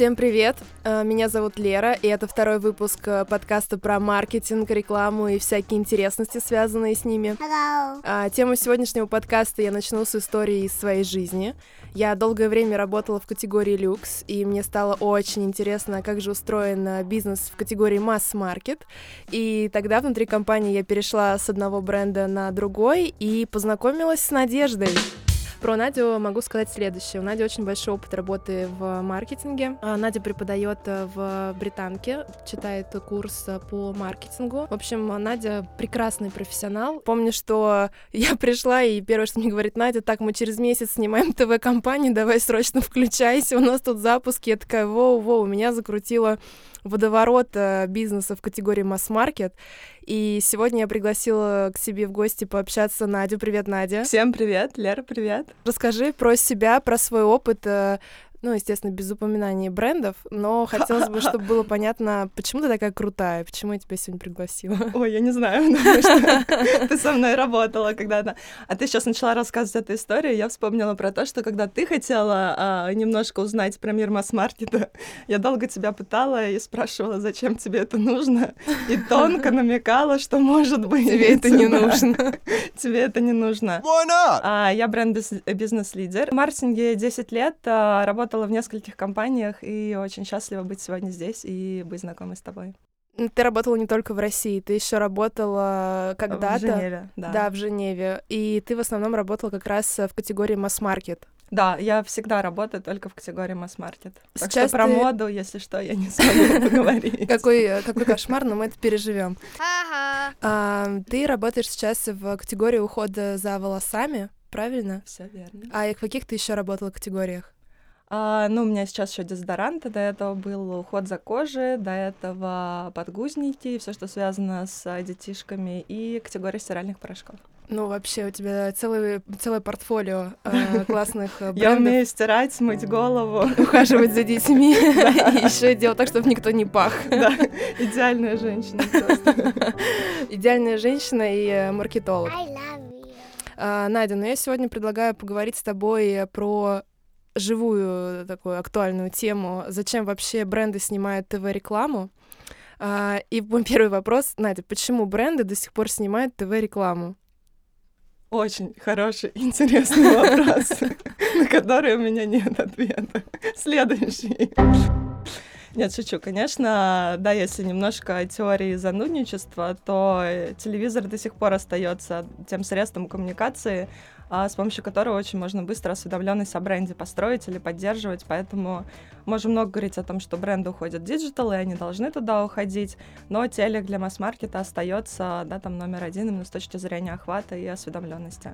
Всем привет! Э, меня зовут Лера, и это второй выпуск э, подкаста про маркетинг, рекламу и всякие интересности, связанные с ними. Hello. А, Тему сегодняшнего подкаста я начну с истории из своей жизни. Я долгое время работала в категории люкс, и мне стало очень интересно, как же устроен э, бизнес в категории масс-маркет. И тогда внутри компании я перешла с одного бренда на другой и познакомилась с Надеждой. Про Надю могу сказать следующее. У Нади очень большой опыт работы в маркетинге. А, Надя преподает э, в Британке, читает курс э, по маркетингу. В общем, Надя прекрасный профессионал. Помню, что я пришла, и первое, что мне говорит Надя, так, мы через месяц снимаем ТВ-компанию, давай срочно включайся, у нас тут запуски. Я такая, воу-воу, меня закрутило водоворот э, бизнеса в категории масс-маркет. И сегодня я пригласила к себе в гости пообщаться Надю. Привет, Надя. Всем привет, Лера, привет. Расскажи про себя, про свой опыт э, ну, естественно, без упоминания брендов, но хотелось бы, чтобы было понятно, почему ты такая крутая, почему я тебя сегодня пригласила. Ой, я не знаю, потому что ты со мной работала когда-то. А ты сейчас начала рассказывать эту историю, я вспомнила про то, что когда ты хотела а, немножко узнать про мир масс-маркета, я долго тебя пытала и спрашивала, зачем тебе это нужно, и тонко намекала, что, может быть... Тебе это не нужно. Тебе это не нужно. А, я бренд-бизнес-лидер. В маркетинге 10 лет, а, работала в нескольких компаниях и очень счастлива быть сегодня здесь и быть знакомой с тобой. Ты работала не только в России, ты еще работала когда-то. В Женеве, да. Да, в Женеве. И ты в основном работала как раз в категории масс-маркет. Да, я всегда работаю только в категории масс-маркет. Так Сейчас что про ты- моду, если что, я не смогу поговорить. Какой, какой кошмар, но мы это переживем. Ага. А, ты работаешь сейчас в категории ухода за волосами, правильно? Все верно. А и в каких ты еще работала категориях? А, ну, у меня сейчас еще дезодоранты, до этого был уход за кожей, до этого подгузники, все, что связано с детишками, и категория стиральных порошков. Ну, вообще, у тебя целый, целое портфолио э, классных э, Я брендов. умею стирать, мыть голову. ухаживать за детьми и еще делать так, чтобы никто не пах. Да, идеальная женщина просто. Идеальная женщина и э, маркетолог. I love you. А, Надя, ну я сегодня предлагаю поговорить с тобой про живую такую актуальную тему. Зачем вообще бренды снимают ТВ-рекламу? А, И мой первый вопрос, Надя, почему бренды до сих пор снимают ТВ-рекламу? Очень хороший, интересный вопрос, на который у меня нет ответа. Следующий. Нет, шучу. Конечно, да, если немножко теории занудничества, то э, телевизор до сих пор остается тем средством коммуникации, с помощью которого очень можно быстро осведомленность о бренде построить или поддерживать. Поэтому можем много говорить о том, что бренды уходят в digital, и они должны туда уходить. Но телек для масс-маркета остается да, там номер один именно с точки зрения охвата и осведомленности.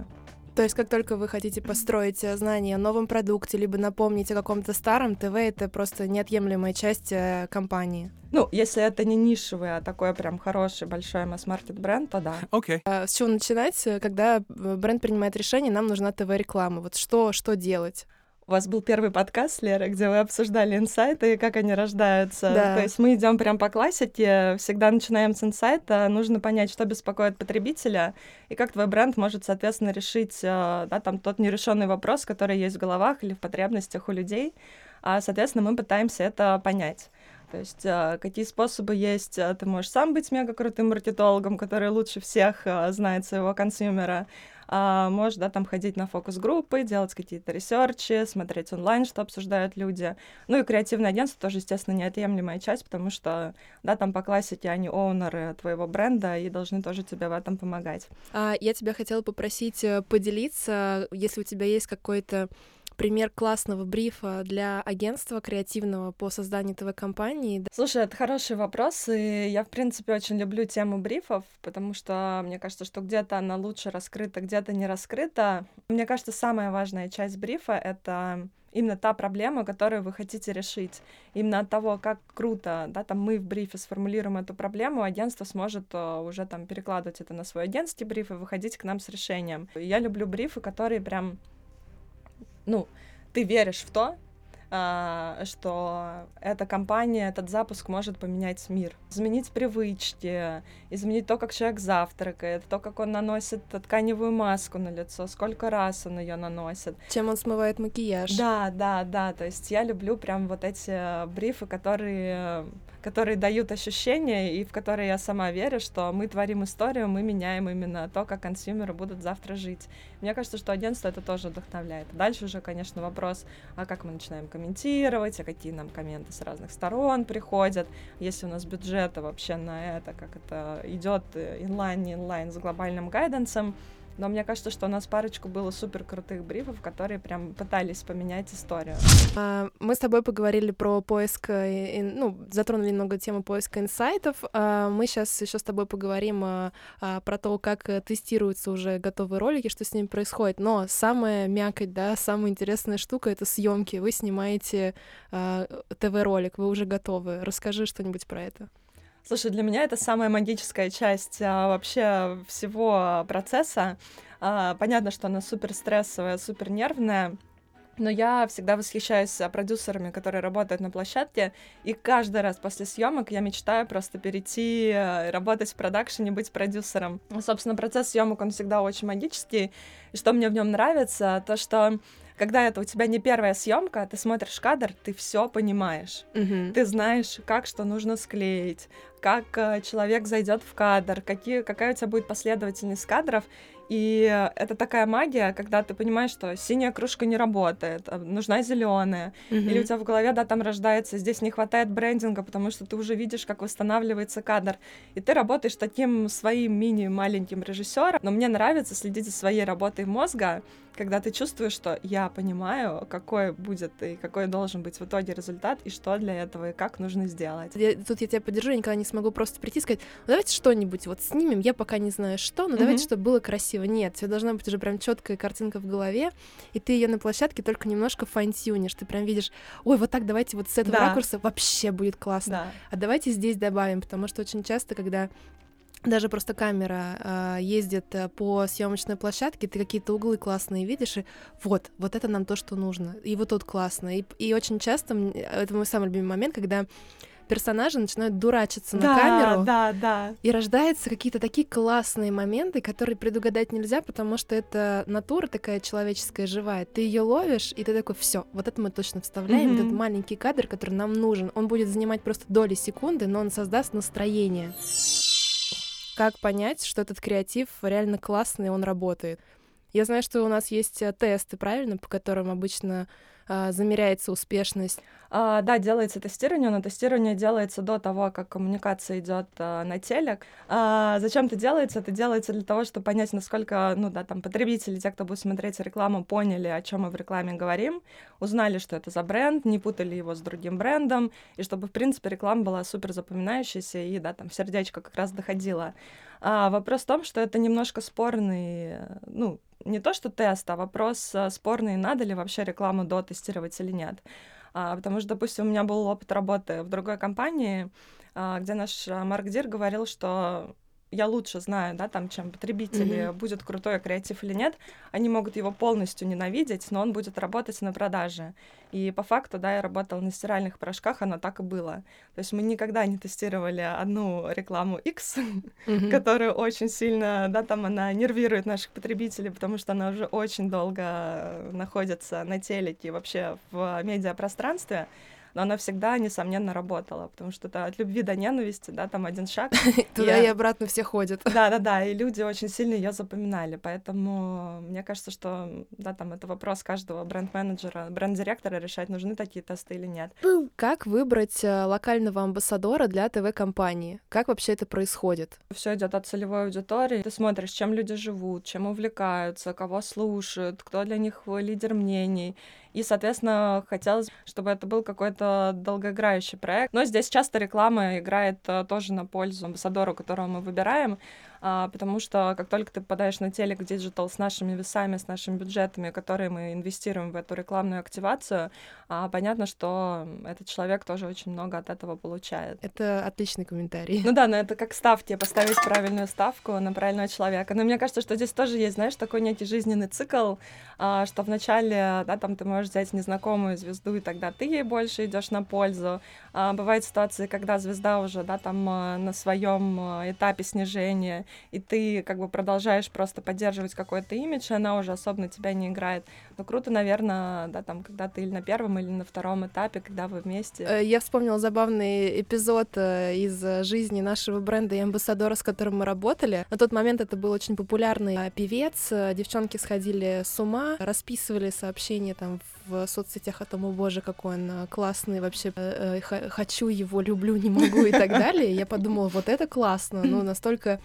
То есть, как только вы хотите построить э, знания о новом продукте, либо напомнить о каком-то старом, ТВ — это просто неотъемлемая часть э, кампании. Ну, если это не нишевый, а такой прям хороший большой масс-маркет бренд, то да. Okay. А С чего начинать, э, когда бренд принимает решение, нам нужна ТВ-реклама? Вот что, что делать? У вас был первый подкаст, Лера, где вы обсуждали инсайты и как они рождаются. Да. То есть мы идем прям по классике, всегда начинаем с инсайта, нужно понять, что беспокоит потребителя и как твой бренд может, соответственно, решить э, да, там, тот нерешенный вопрос, который есть в головах или в потребностях у людей. А, соответственно, мы пытаемся это понять. То есть э, какие способы есть, э, ты можешь сам быть мега крутым маркетологом, который лучше всех э, знает своего консюмера, а, можешь, да, там ходить на фокус-группы, делать какие-то ресерчи, смотреть онлайн, что обсуждают люди. Ну и креативное агентство тоже, естественно, неотъемлемая часть, потому что, да, там по классике они оунеры твоего бренда и должны тоже тебе в этом помогать. А, Я тебя хотела попросить э, поделиться, если у тебя есть какой-то пример классного брифа для агентства креативного по созданию ТВ-компании. Слушай, это хороший вопрос, и я, в принципе, очень люблю тему брифов, потому что мне кажется, что где-то она лучше раскрыта, где-то не раскрыта. Мне кажется, самая важная часть брифа — это именно та проблема, которую вы хотите решить. Именно от того, как круто, да, там мы в брифе сформулируем эту проблему, агентство сможет э, уже там перекладывать это на свой агентский бриф и выходить к нам с решением. Я люблю брифы, которые прям, ну, ты веришь в то, а, что эта компания, этот запуск может поменять мир. Изменить привычки, изменить то, как человек завтракает, то, как он наносит тканевую маску на лицо, сколько раз он ее наносит. Чем он смывает макияж. Да, да, да. То есть я люблю прям вот эти брифы, которые которые дают ощущения и в которые я сама верю, что мы творим историю, мы меняем именно то, как консюмеры будут завтра жить. Мне кажется, что агентство это тоже вдохновляет. Дальше уже, конечно, вопрос, а как мы начинаем комментировать, а какие нам комменты с разных сторон приходят, если у нас бюджета вообще на это, как это идет in line, не in line с глобальным guidance ом, но мне кажется, что у нас парочку было супер крутых брифов, которые прям пытались поменять историю. А, мы с тобой поговорили про поиск, э, ну, затронули немного тему поиска инсайтов. А, мы сейчас еще с тобой поговорим а, про то, как э, тестируются уже готовые ролики, что с ними происходит. Но самая мякоть, да, самая интересная штука — это съемки. Вы снимаете ТВ-ролик, вы уже готовы. Расскажи что-нибудь про это. Слушай, для меня это самая магическая часть а, вообще всего процесса. А, понятно, что она супер стрессовая, супер нервная. Но я всегда восхищаюсь а, продюсерами, которые работают на площадке, и каждый раз после съемок я мечтаю просто перейти, а, работать в продакшене, быть продюсером. Собственно, процесс съемок он всегда очень магический, и что мне в нем нравится, то что когда это у тебя не первая съемка, ты смотришь кадр, ты все понимаешь. Mm-hmm. Ты знаешь, как что нужно склеить, как э, человек зайдет в кадр, какие, какая у тебя будет последовательность кадров. И это такая магия, когда ты понимаешь, что синяя кружка не работает, а нужна зеленая. Mm-hmm. Или у тебя в голове, да, там рождается, здесь не хватает брендинга, потому что ты уже видишь, как восстанавливается кадр. И ты работаешь таким своим мини-маленьким режиссером. Но мне нравится следить за своей работой мозга, когда ты чувствуешь, что я понимаю, какой будет и какой должен быть в итоге результат, и что для этого, и как нужно сделать. Я, тут я тебя поддержу, я никогда не смогу просто прийти и сказать, ну давайте что-нибудь вот снимем, я пока не знаю что, но mm-hmm. давайте, чтобы было красиво. Нет, все должна быть уже прям четкая картинка в голове, и ты ее на площадке только немножко файн-тюнишь, ты прям видишь, ой, вот так давайте вот с этого да. ракурса вообще будет классно. Да. А давайте здесь добавим, потому что очень часто, когда даже просто камера э, ездит э, по съемочной площадке, ты какие-то углы классные видишь, и вот, вот это нам то, что нужно, и вот тут классно. И, и очень часто, это мой самый любимый момент, когда персонажи начинают дурачиться да, на камеру. Да, да. И рождаются какие-то такие классные моменты, которые предугадать нельзя, потому что это натура такая человеческая, живая. Ты ее ловишь, и ты такой, все, вот это мы точно вставляем, mm-hmm. этот маленький кадр, который нам нужен. Он будет занимать просто доли секунды, но он создаст настроение. Как понять, что этот креатив реально классный, он работает? Я знаю, что у нас есть э, тесты, правильно, по которым обычно а, замеряется успешность? А, да, делается тестирование, но тестирование делается до того, как коммуникация идет а, на телек. А, зачем это делается? Это делается для того, чтобы понять, насколько, ну да, там потребители, те, кто будет смотреть рекламу, поняли, о чем мы в рекламе говорим, узнали, что это за бренд, не путали его с другим брендом, и чтобы, в принципе, реклама была супер запоминающаяся и, да, там, сердечко как раз доходило. А, вопрос в том, что это немножко спорный, ну, не то что тест, а вопрос а, спорный, надо ли вообще рекламу дотестировать или нет. А, потому что, допустим, у меня был опыт работы в другой компании, а, где наш а, Марк Дир говорил, что я лучше знаю, да, там, чем потребители, mm-hmm. будет крутой креатив или нет, они могут его полностью ненавидеть, но он будет работать на продаже. И по факту, да, я работала на стиральных порошках, оно так и было. То есть мы никогда не тестировали одну рекламу X, mm-hmm. которая очень сильно, да, там она нервирует наших потребителей, потому что она уже очень долго находится на телеке, вообще в медиапространстве но она всегда, несомненно, работала, потому что это от любви до ненависти, да, там один шаг. Туда и обратно все ходят. Да-да-да, и люди очень сильно ее запоминали, поэтому мне кажется, что, да, там это вопрос каждого бренд-менеджера, бренд-директора решать, нужны такие тесты или нет. Как выбрать э, локального амбассадора для ТВ-кампании? Как вообще это происходит? Все идет от целевой аудитории. Ты смотришь, чем люди живут, чем увлекаются, кого слушают, кто для них лидер мнений. И, соответственно, хотелось, чтобы это был какой-то долгоиграющий проект. Но здесь часто реклама играет э, тоже на пользу амбассадору, которого мы выбираем. А, потому что как только ты попадаешь на телек digital с нашими весами, с нашими бюджетами, которые мы инвестируем в эту рекламную активацию, а, понятно, что этот человек тоже очень много от этого получает. Это отличный комментарий. Ну да, но это как ставки, поставить правильную ставку на правильного человека. Но мне кажется, что здесь тоже есть, знаешь, такой некий жизненный цикл, а, что вначале, да, там ты можешь взять незнакомую звезду, и тогда ты ей больше идешь на пользу. Бывают ситуации, когда звезда уже, да, там а, на своем этапе снижения, и ты как бы продолжаешь просто поддерживать какой-то имидж, и она уже особо на тебя не играет. Но круто, наверное, да, там, когда ты или на первом, или на втором этапе, когда вы вместе. Э, я вспомнила забавный эпизод э, из жизни нашего бренда и амбассадора, с которым мы работали. На тот момент это был очень популярный а, певец. Девчонки сходили с ума, расписывали сообщения там в соцсетях о том, о боже, какой он э, классный, вообще хочу его, люблю, не могу и так далее. Я подумала, вот это классно, ну, настолько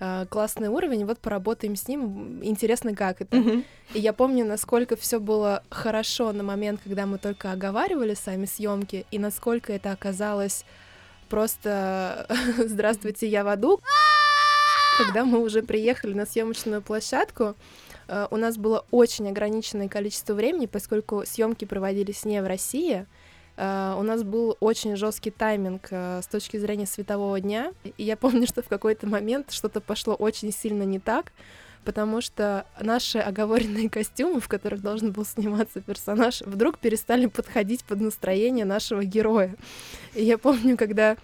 э, классный уровень, вот поработаем с ним, интересно, как это. Mm-hmm. И я помню, насколько все было хорошо на момент, когда мы только оговаривали сами съемки, и насколько это оказалось просто «Здравствуйте, я в аду». Когда мы уже приехали на съемочную площадку, э, у нас было очень ограниченное количество времени, поскольку съемки проводились не в России, Uh, у нас был очень жесткий тайминг uh, с точки зрения светового дня. И я помню, что в какой-то момент что-то пошло очень сильно не так, потому что наши оговоренные костюмы, в которых должен был сниматься персонаж, вдруг перестали подходить под настроение нашего героя. И я помню, когда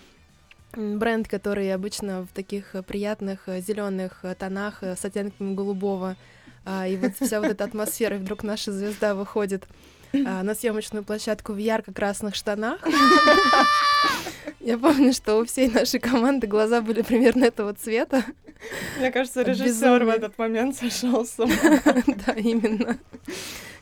бренд, который обычно в таких приятных зеленых тонах с оттенками голубого, и вот вся вот эта атмосфера, и вдруг наша звезда выходит а, на съемочную площадку в ярко-красных штанах. Я помню, что у всей нашей команды глаза были примерно этого цвета. Мне кажется, режиссер в этот момент сошел с ума. Да, именно.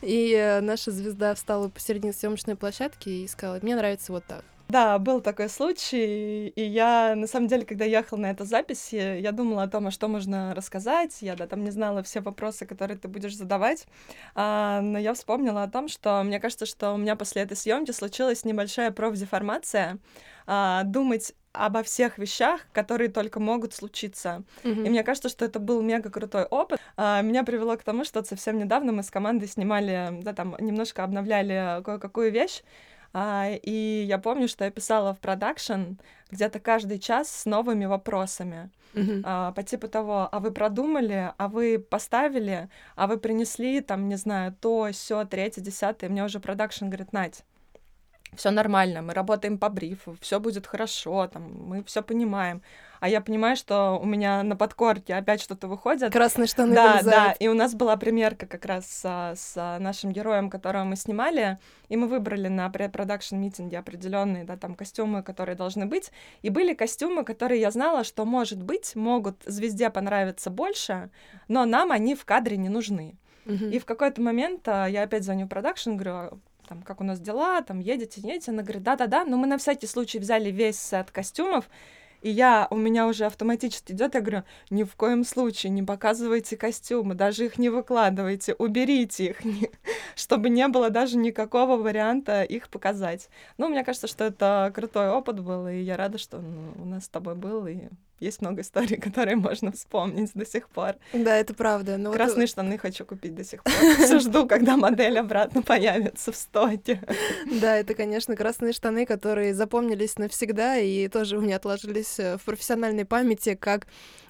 И э, наша звезда встала посередине съемочной площадки и сказала: Мне нравится вот так. Да, был такой случай, и я, на самом деле, когда ехала на эту запись, я думала о том, а что можно рассказать, я, да, там не знала все вопросы, которые ты будешь задавать, а, но я вспомнила о том, что мне кажется, что у меня после этой съемки случилась небольшая профдеформация, а, думать обо всех вещах, которые только могут случиться. Mm-hmm. И мне кажется, что это был мега крутой опыт. А, меня привело к тому, что совсем недавно мы с командой снимали, да, там немножко обновляли кое-какую вещь, и я помню, что я писала в продакшн где-то каждый час с новыми вопросами. А, по типу того, а вы продумали, а вы поставили, а вы принесли, там, не знаю, то, все, третье, десятое. Мне уже продакшн говорит, Надь, все нормально, мы работаем по брифу, все будет хорошо, там, мы все понимаем а я понимаю, что у меня на подкорке опять что-то выходит. Красные штаны Да, вылезают. да, и у нас была примерка как раз с, с нашим героем, которого мы снимали, и мы выбрали на препродакшн митинге определенные, да, там костюмы, которые должны быть, и были костюмы, которые я знала, что, может быть, могут звезде понравиться больше, но нам они в кадре не нужны. И в какой-то момент а, я опять звоню в продакшн, говорю, «А, там, как у нас дела, там, едете, не едете? Она говорит, да-да-да, но мы на всякий случай взяли весь сет костюмов, и я, у меня уже автоматически идет, я говорю, ни в коем случае не показывайте костюмы, даже их не выкладывайте, уберите их, не, чтобы не было даже никакого варианта их показать. Ну, мне кажется, что это крутой опыт был, и я рада, что ну, у нас с тобой был, и есть много историй, которые можно вспомнить до сих пор. Да, это правда. Но Красные вот... штаны хочу купить до сих пор. Все жду, когда модель обратно появится в стоке. Да, это, конечно, красные штаны, которые запомнились навсегда и тоже у меня отложились э, в профессиональной памяти, как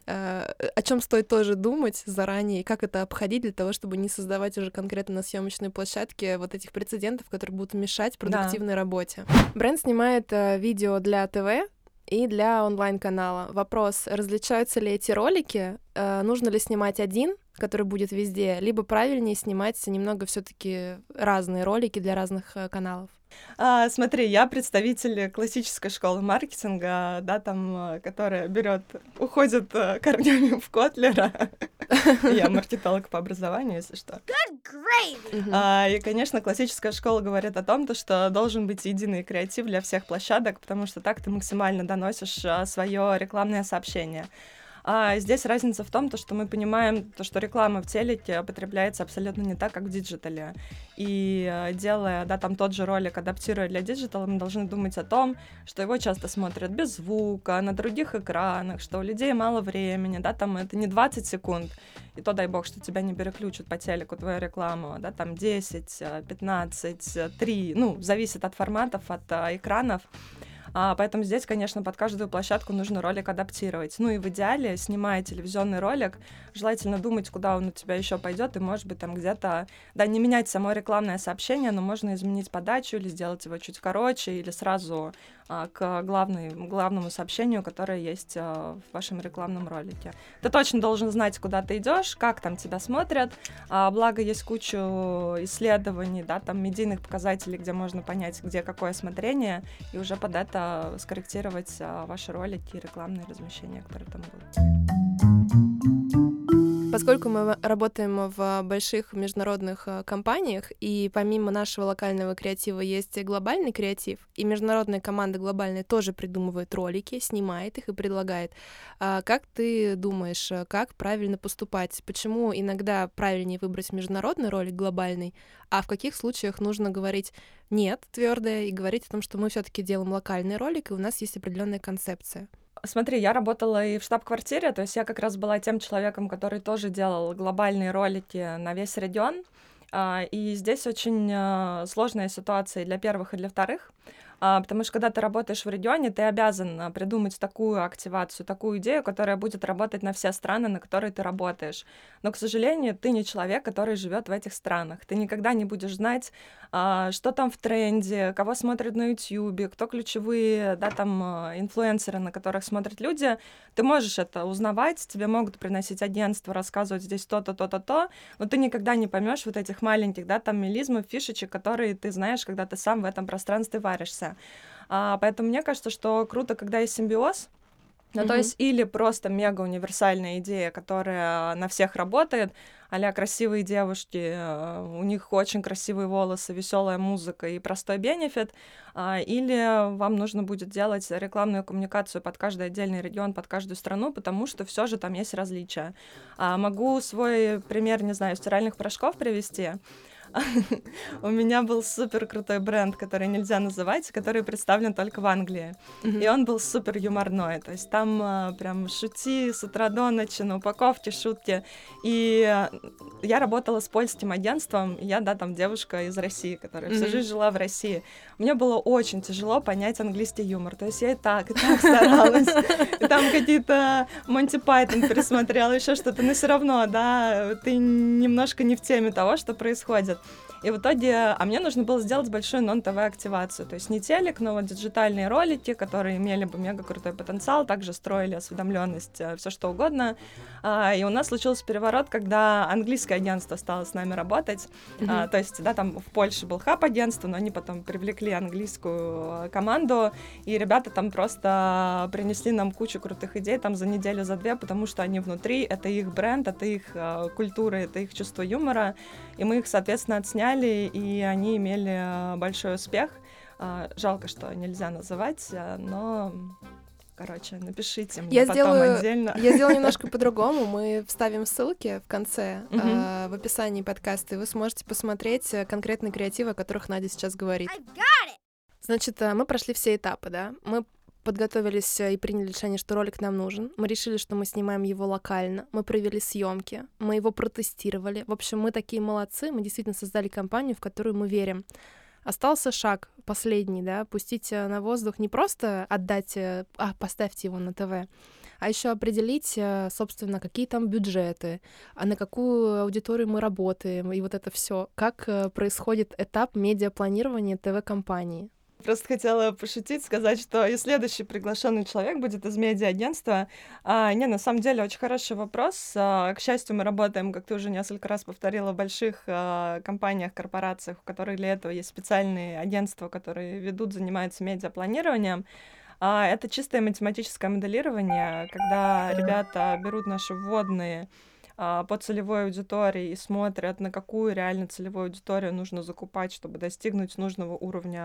э, о чем стоит тоже думать заранее, и как это обходить для того, чтобы не создавать уже конкретно на съемочной площадке вот этих прецедентов, которые будут мешать продуктивной да. работе. Бренд снимает э, видео для ТВ, и для онлайн-канала. Вопрос, различаются ли эти ролики? Э, нужно ли снимать один, который будет везде, либо правильнее снимать немного все таки разные ролики для разных э, каналов? А, смотри, я представитель классической школы маркетинга, да, там, э, которая берет, уходит э, корнями в Котлера. Я маркетолог по образованию, если что. А, и, конечно, классическая школа говорит о том, что должен быть единый креатив для всех площадок, потому что так ты максимально доносишь свое рекламное сообщение. А здесь разница в том, то, что мы понимаем, то, что реклама в телеке потребляется абсолютно не так, как в digital е. И э, делая, да, там тот же ролик, адаптируя для digital а, мы должны думать о том, что его часто смотрят без звука, на других экранах, что у людей мало времени, да, там это не 20 секунд, и то дай бог, что тебя не переключат по телеку твою рекламу, да, там 10, 15, 3, ну, зависит от форматов, от а, экранов. А, поэтому здесь, конечно, под каждую площадку нужно ролик адаптировать. Ну и в идеале, снимая телевизионный ролик, желательно думать, куда он у тебя еще пойдет, и, может быть, там где-то, да, не менять само рекламное сообщение, но можно изменить подачу или сделать его чуть короче, или сразу к главной, главному сообщению, которое есть а, в вашем рекламном ролике. Ты точно должен знать, куда ты идешь, как там тебя смотрят. А, благо есть кучу исследований, да, там медийных показателей, где можно понять, где какое смотрение, и уже под это скорректировать ваши ролики и рекламные размещения, которые там будут. Поскольку мы работаем в больших международных э, компаниях, и помимо нашего локального креатива есть глобальный креатив, и международная команда глобальная тоже придумывает ролики, снимает их и предлагает. А как ты думаешь, э, как правильно поступать? Почему иногда правильнее выбрать международный ролик глобальный, а в каких случаях нужно говорить нет твердое и говорить о том, что мы все-таки делаем локальный ролик, и у нас есть определенная концепция? Смотри, я работала и в штаб-квартире, то есть я как раз была тем человеком, который тоже делал глобальные ролики на весь регион. А, и здесь очень а, сложная ситуация для первых и для вторых. А, потому что когда ты работаешь в регионе, ты обязан а, придумать такую активацию, такую идею, которая будет работать на все страны, на которые ты работаешь. Но, к сожалению, ты не человек, который живет в этих странах. Ты никогда не будешь знать, а, что там в тренде, кого смотрят на YouTube, кто ключевые, да, там, инфлюенсеры, на которых смотрят люди. Ты можешь это узнавать, тебе могут приносить агентство, рассказывать здесь то-то, то-то, то, но ты никогда не поймешь вот этих маленьких, да, там, мелизмов, фишечек, которые ты знаешь, когда ты сам в этом пространстве варишься. А, поэтому мне кажется, что круто, когда есть симбиоз, ну, mm-hmm. то есть или просто мега универсальная идея, которая на всех работает, а красивые девушки, э, у них очень красивые волосы, веселая музыка и простой бенефит, а, или вам нужно будет делать рекламную коммуникацию под каждый отдельный регион, под каждую страну, потому что все же там есть различия. А, могу свой пример, не знаю, стиральных порошков привести. у меня был супер крутой бренд, который нельзя называть, который представлен только в Англии. И он был супер юморной. То есть там а, прям шути с утра до ночи, на упаковке шутки. И я работала с польским агентством. Я, да, там девушка из России, которая всю жизнь жила в России. Мне было очень тяжело понять английский юмор. То есть я и так, и так старалась. И там какие-то Монти Пайтон пересмотрела, еще что-то. Но все равно, да, ты немножко не в теме того, что происходит. И в итоге, а мне нужно было сделать большую нон-ТВ активацию, то есть не телек, но вот диджитальные ролики, которые имели бы мега крутой потенциал, также строили осведомленность, э, все что угодно. А, и у нас случился переворот, когда английское агентство стало с нами работать. Mm-hmm. То есть, да, там в Польше был хаб агентство, но они потом привлекли английскую э, команду, и ребята там просто принесли нам кучу крутых идей там за неделю, за две, потому что они внутри, это их бренд, это их э, культура, это их чувство юмора, и мы их, соответственно, отсняли, и они имели э, большой успех. А, жалко, что нельзя называть, э, но короче, напишите мне я потом сделаю, отдельно. Я сделаю немножко по-другому. Мы вставим ссылки в конце, э, в описании подкаста, и вы сможете посмотреть э, конкретные креативы, о которых Надя сейчас говорит. Значит, мы прошли все этапы, да? Мы подготовились э, и приняли решение, что ролик нам нужен. Мы решили, что мы снимаем его локально. Мы провели съемки, мы его протестировали. В общем, мы такие молодцы, мы действительно создали компанию, в которую мы верим. Остался шаг последний, да, пустить э, на воздух, не просто отдать, э, а, поставьте его на ТВ, а еще определить, собственно, какие там бюджеты, а на какую аудиторию мы работаем, и вот это все. Как происходит этап медиапланирования ТВ-компании. Просто хотела пошутить, сказать, что и следующий приглашенный человек будет из медиа-агентства. А, не, на самом деле, очень хороший вопрос. А, к счастью, мы работаем, как ты уже несколько раз повторила, в больших а, компаниях, корпорациях, у которых для этого есть специальные агентства, которые ведут, занимаются медиапланированием. А, это чистое математическое моделирование, когда ребята берут наши вводные по целевой аудитории и смотрят, на какую реально целевую аудиторию нужно закупать, чтобы достигнуть нужного уровня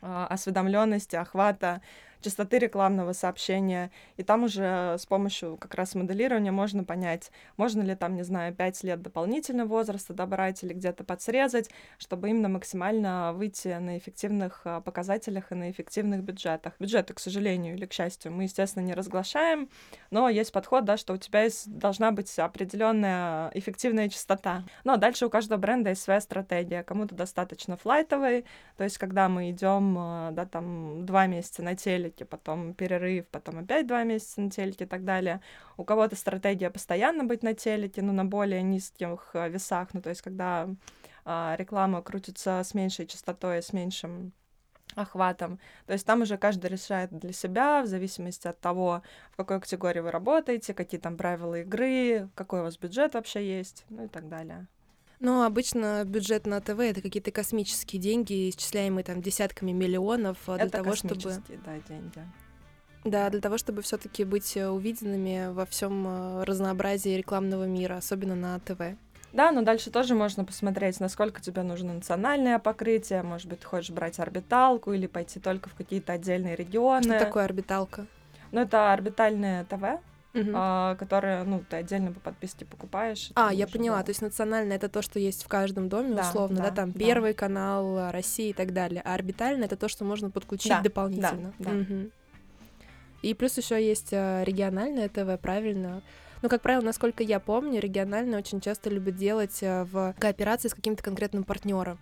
а, осведомленности, охвата частоты рекламного сообщения. И там уже с помощью как раз моделирования можно понять, можно ли там, не знаю, 5 лет дополнительного возраста добрать или где-то подсрезать, чтобы именно максимально выйти на эффективных а, показателях и на эффективных бюджетах. Бюджеты, к сожалению или к счастью, мы, естественно, не разглашаем, но есть подход, да, что у тебя есть, должна быть определенная эффективная частота. Но дальше у каждого бренда есть своя стратегия. Кому-то достаточно флайтовой, то есть когда мы идем, а, да, там два месяца на телеке, потом перерыв, потом опять два месяца на телеке и так далее. У кого-то стратегия постоянно быть на телеке, но на более низких а, весах, ну то есть когда а, реклама крутится с меньшей частотой, с меньшим охватом. То есть там уже каждый решает для себя, в зависимости от того, в какой категории вы работаете, какие там правила игры, какой у вас бюджет вообще есть, ну и так далее. Но обычно бюджет на ТВ это какие-то космические деньги, исчисляемые там десятками миллионов а, для это того, чтобы да, деньги. Да, для того, чтобы все-таки быть э, увиденными во всем э, разнообразии рекламного мира, особенно на ТВ. Да, но дальше тоже можно посмотреть, насколько тебе нужно национальное покрытие. Может быть, ты хочешь брать орбиталку или пойти только в какие-то отдельные регионы. Что такое орбиталка? Ну, это орбитальное ТВ, угу. а, которые, ну, ты отдельно по подписке покупаешь. А, я поняла, да. то есть национальное это то, что есть в каждом доме, да, условно, да, да там да. Первый канал России и так далее, а орбитальное это то, что можно подключить да, дополнительно. Да, да. Угу. И плюс еще есть э, региональное ТВ, правильно? Ну, как правило, насколько я помню, региональные очень часто любят делать э, в кооперации с каким-то конкретным партнером.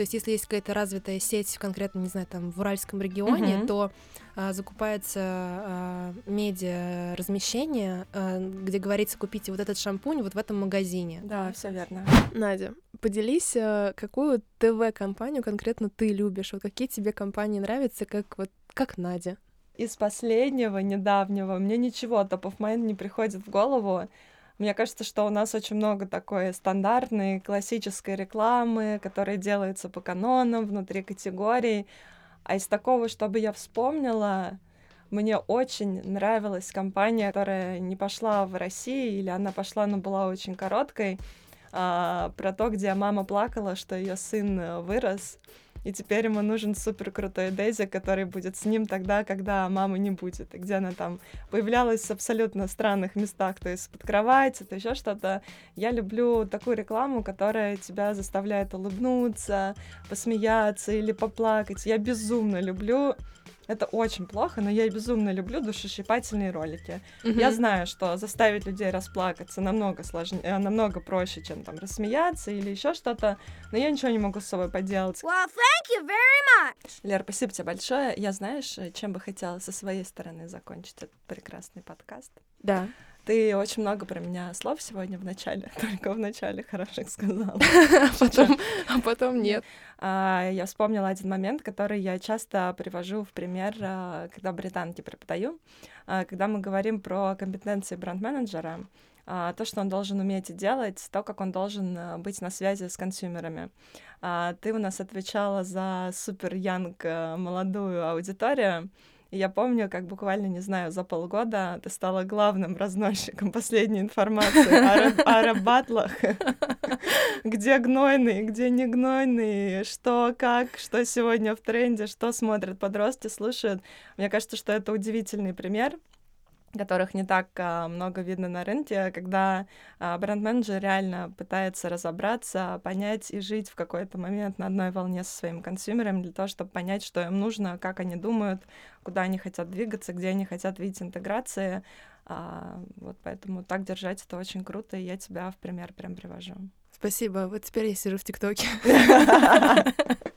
То есть, если есть какая-то развитая сеть, конкретно, не знаю, там в Уральском регионе, uh-huh. то а, закупается а, медиа размещение, а, где говорится, купите вот этот шампунь вот в этом магазине. Да, все верно. Надя, поделись, а, какую ТВ-компанию конкретно ты любишь? Вот какие тебе компании нравятся, как вот как Надя? Из последнего, недавнего, мне ничего топ of mind не приходит в голову. Мне кажется, что у нас очень много такой стандартной классической рекламы, которая делается по канонам внутри категорий. А из такого, чтобы я вспомнила, мне очень нравилась компания, которая не пошла в России, или она пошла, но была очень короткой, а, про то, где мама плакала, что ее сын вырос и теперь ему нужен супер крутой Дейзи, который будет с ним тогда, когда мамы не будет, и где она там появлялась в абсолютно странных местах, то есть под кровать, это еще что-то. Я люблю такую рекламу, которая тебя заставляет улыбнуться, посмеяться или поплакать. Я безумно люблю это очень плохо, но я безумно люблю душесчипательные ролики. Mm-hmm. Я знаю, что заставить людей расплакаться намного сложнее, э, намного проще, чем там рассмеяться или еще что-то, но я ничего не могу с собой поделать. Well, thank you very much. Лер, спасибо тебе большое. Я знаешь, чем бы хотела со своей стороны закончить этот прекрасный подкаст? Да. Ты очень много про меня слов сегодня в начале, только в начале хороших сказала. А потом, а потом нет. А, я вспомнила один момент, который я часто привожу в пример, а, когда британки преподаю, когда мы говорим про компетенции бренд-менеджера, то, что он должен уметь делать, то, как он должен быть на связи с консюмерами. Ты у нас отвечала за супер янг молодую аудиторию, и я помню, как буквально, не знаю, за полгода ты стала главным разносчиком последней информации о рэп-батлах. Где гнойный, где не гнойный, что, как, что сегодня в тренде, что смотрят подростки, слушают. Мне кажется, что это удивительный пример которых не так а, много видно на рынке, когда а, бренд-менеджер реально пытается разобраться, понять и жить в какой-то момент на одной волне со своим консюмером для того, чтобы понять, что им нужно, как они думают, куда они хотят двигаться, где они хотят видеть интеграции. А, вот поэтому так держать это очень круто, и я тебя в пример прям привожу. Спасибо. Вот теперь я сижу в ТикТоке.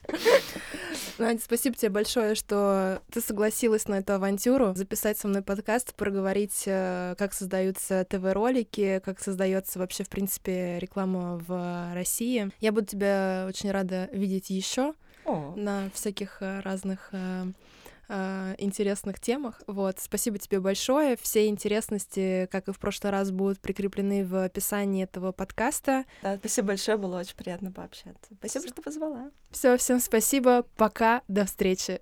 Надя, спасибо тебе большое, что ты согласилась на эту авантюру, записать со мной подкаст, проговорить, э, как создаются ТВ-ролики, как создается вообще, в принципе, реклама в России. Я буду тебя очень рада видеть еще на всяких э, разных э, интересных темах. Вот, спасибо тебе большое. Все интересности, как и в прошлый раз, будут прикреплены в описании этого подкаста. Да, спасибо большое, было очень приятно пообщаться. Спасибо, что позвала. Все, всем спасибо. Пока, до встречи.